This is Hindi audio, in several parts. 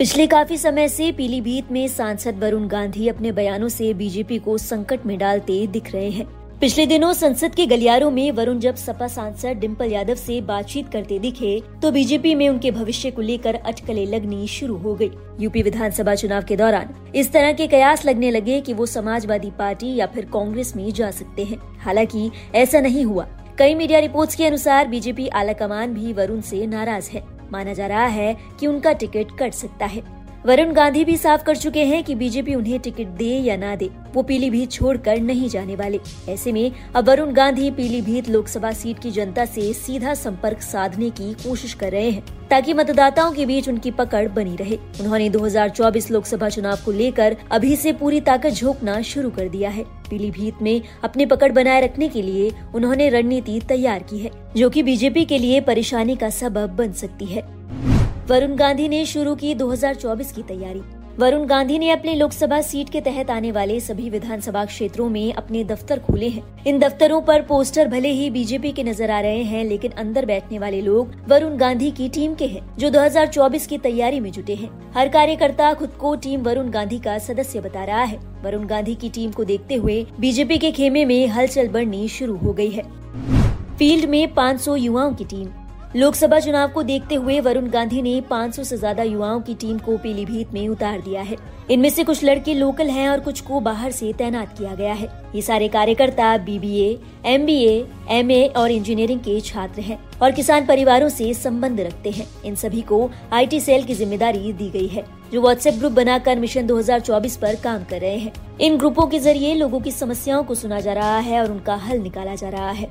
पिछले काफ़ी समय से पीलीभीत में सांसद वरुण गांधी अपने बयानों से बीजेपी को संकट में डालते दिख रहे हैं। पिछले दिनों संसद के गलियारों में वरुण जब सपा सांसद डिम्पल यादव से बातचीत करते दिखे तो बीजेपी में उनके भविष्य को लेकर अटकलें लगनी शुरू हो गई। यूपी विधानसभा चुनाव के दौरान इस तरह के कयास लगने लगे कि वो समाजवादी पार्टी या फिर कांग्रेस में जा सकते हैं। हालाँकि ऐसा नहीं हुआ। कई मीडिया रिपोर्ट्स के अनुसार बीजेपी आलाकमान भी वरुण से नाराज़ है। माना जा रहा है कि उनका टिकट कट सकता है। वरुण गांधी भी साफ़ कर चुके हैं कि बीजेपी उन्हें टिकट दे या ना दे। वो पीलीभीत छोड़कर नहीं जाने वाले। ऐसे में अब वरुण गांधी पीलीभीत लोकसभा सीट की जनता से सीधा संपर्क साधने की कोशिश कर रहे हैं, ताकि मतदाताओं के बीच उनकी पकड़ बनी रहे। उन्होंने 2024 लोकसभा चुनाव को लेकर अभी से पूरी ताकत झोंकना शुरू कर दिया है। पीलीभीत में अपनी पकड़ बनाए रखने के लिए उन्होंने रणनीति तैयार की है, जो कि बीजेपी के लिए परेशानी का सबब बन सकती है। वरुण गांधी ने शुरू की 2024 की तैयारी। वरुण गांधी ने अपने लोकसभा सीट के तहत आने वाले सभी विधानसभा क्षेत्रों में अपने दफ्तर खोले हैं। इन दफ्तरों पर पोस्टर भले ही बीजेपी के नज़र आ रहे हैं, लेकिन अंदर बैठने वाले लोग वरुण गांधी की टीम के हैं, जो 2024 की तैयारी में जुटे हैं। हर कार्यकर्ता खुद को टीम वरुण गांधी का सदस्य बता रहा है। वरुण गांधी की टीम को देखते हुए बीजेपी के खेमे में हलचल बढ़नी शुरू हो गई है। फ़ील्ड में 500 युवाओं की टीम लोकसभा चुनाव को देखते हुए वरुण गांधी ने 500 से ज़्यादा युवाओं की टीम को पीलीभीत में उतार दिया है। इनमें से कुछ लड़के लोकल हैं और कुछ को बाहर से तैनात किया गया है। ये सारे कार्यकर्ता बीबीए, एमबीए, एमए और इंजीनियरिंग के छात्र हैं और किसान परिवारों से संबंध रखते हैं। इन सभी को आईटी सेल की ज़िम्मेदारी दी गई है जो व्हाट्सएप ग्रुप बनाकर मिशन 2024 पर काम कर रहे हैं। इन ग्रुपों के ज़रिए लोगों की समस्याओं को सुना जा रहा है और उनका हल निकाला जा रहा है।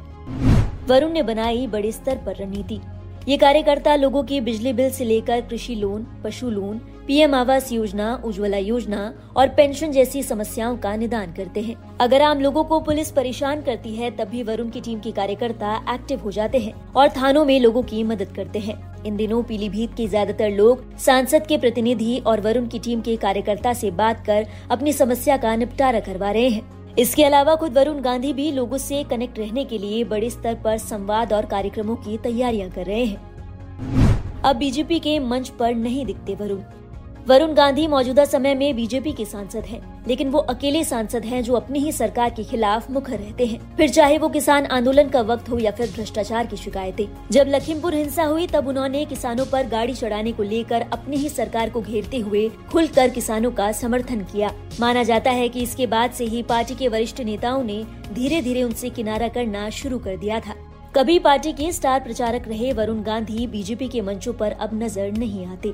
वरुण ने बनाई बड़े स्तर पर रणनीति। ये कार्यकर्ता लोगों की बिजली बिल से लेकर कृषि लोन, पशु लोन, पीएम आवास योजना, उज्ज्वला योजना और पेंशन जैसी समस्याओं का निदान करते हैं। अगर आम लोगों को पुलिस परेशान करती है, तब भी वरुण की टीम के कार्यकर्ता एक्टिव हो जाते हैं और थानों में लोगों की मदद करते हैं। इन दिनों पीलीभीत के ज़्यादातर लोग सांसद के प्रतिनिधि और वरुण की टीम के कार्यकर्ता से बात कर अपनी समस्या का निपटारा करवा रहे हैं। इसके अलावा खुद वरुण गांधी भी लोगों से कनेक्ट रहने के लिए बड़े स्तर पर संवाद और कार्यक्रमों की तैयारियाँ कर रहे हैं। अब बीजेपी के मंच पर नहीं दिखते वरुण। वरुण गांधी मौजूदा समय में बीजेपी के सांसद हैं, लेकिन वो अकेले सांसद हैं जो अपनी ही सरकार के खिलाफ मुखर रहते हैं। फिर चाहे वो किसान आंदोलन का वक्त हो या फिर भ्रष्टाचार की शिकायतें। जब लखीमपुर हिंसा हुई तब उन्होंने किसानों पर गाड़ी चढ़ाने को लेकर अपनी ही सरकार को घेरते हुए खुलकर किसानों का समर्थन किया। माना जाता है की इसके बाद ऐसी ही पार्टी के वरिष्ठ नेताओं ने धीरे धीरे उनसे किनारा करना शुरू कर दिया था। कभी पार्टी के स्टार प्रचारक रहे वरुण गांधी बीजेपी के मंचों पर अब नज़र नहीं आते।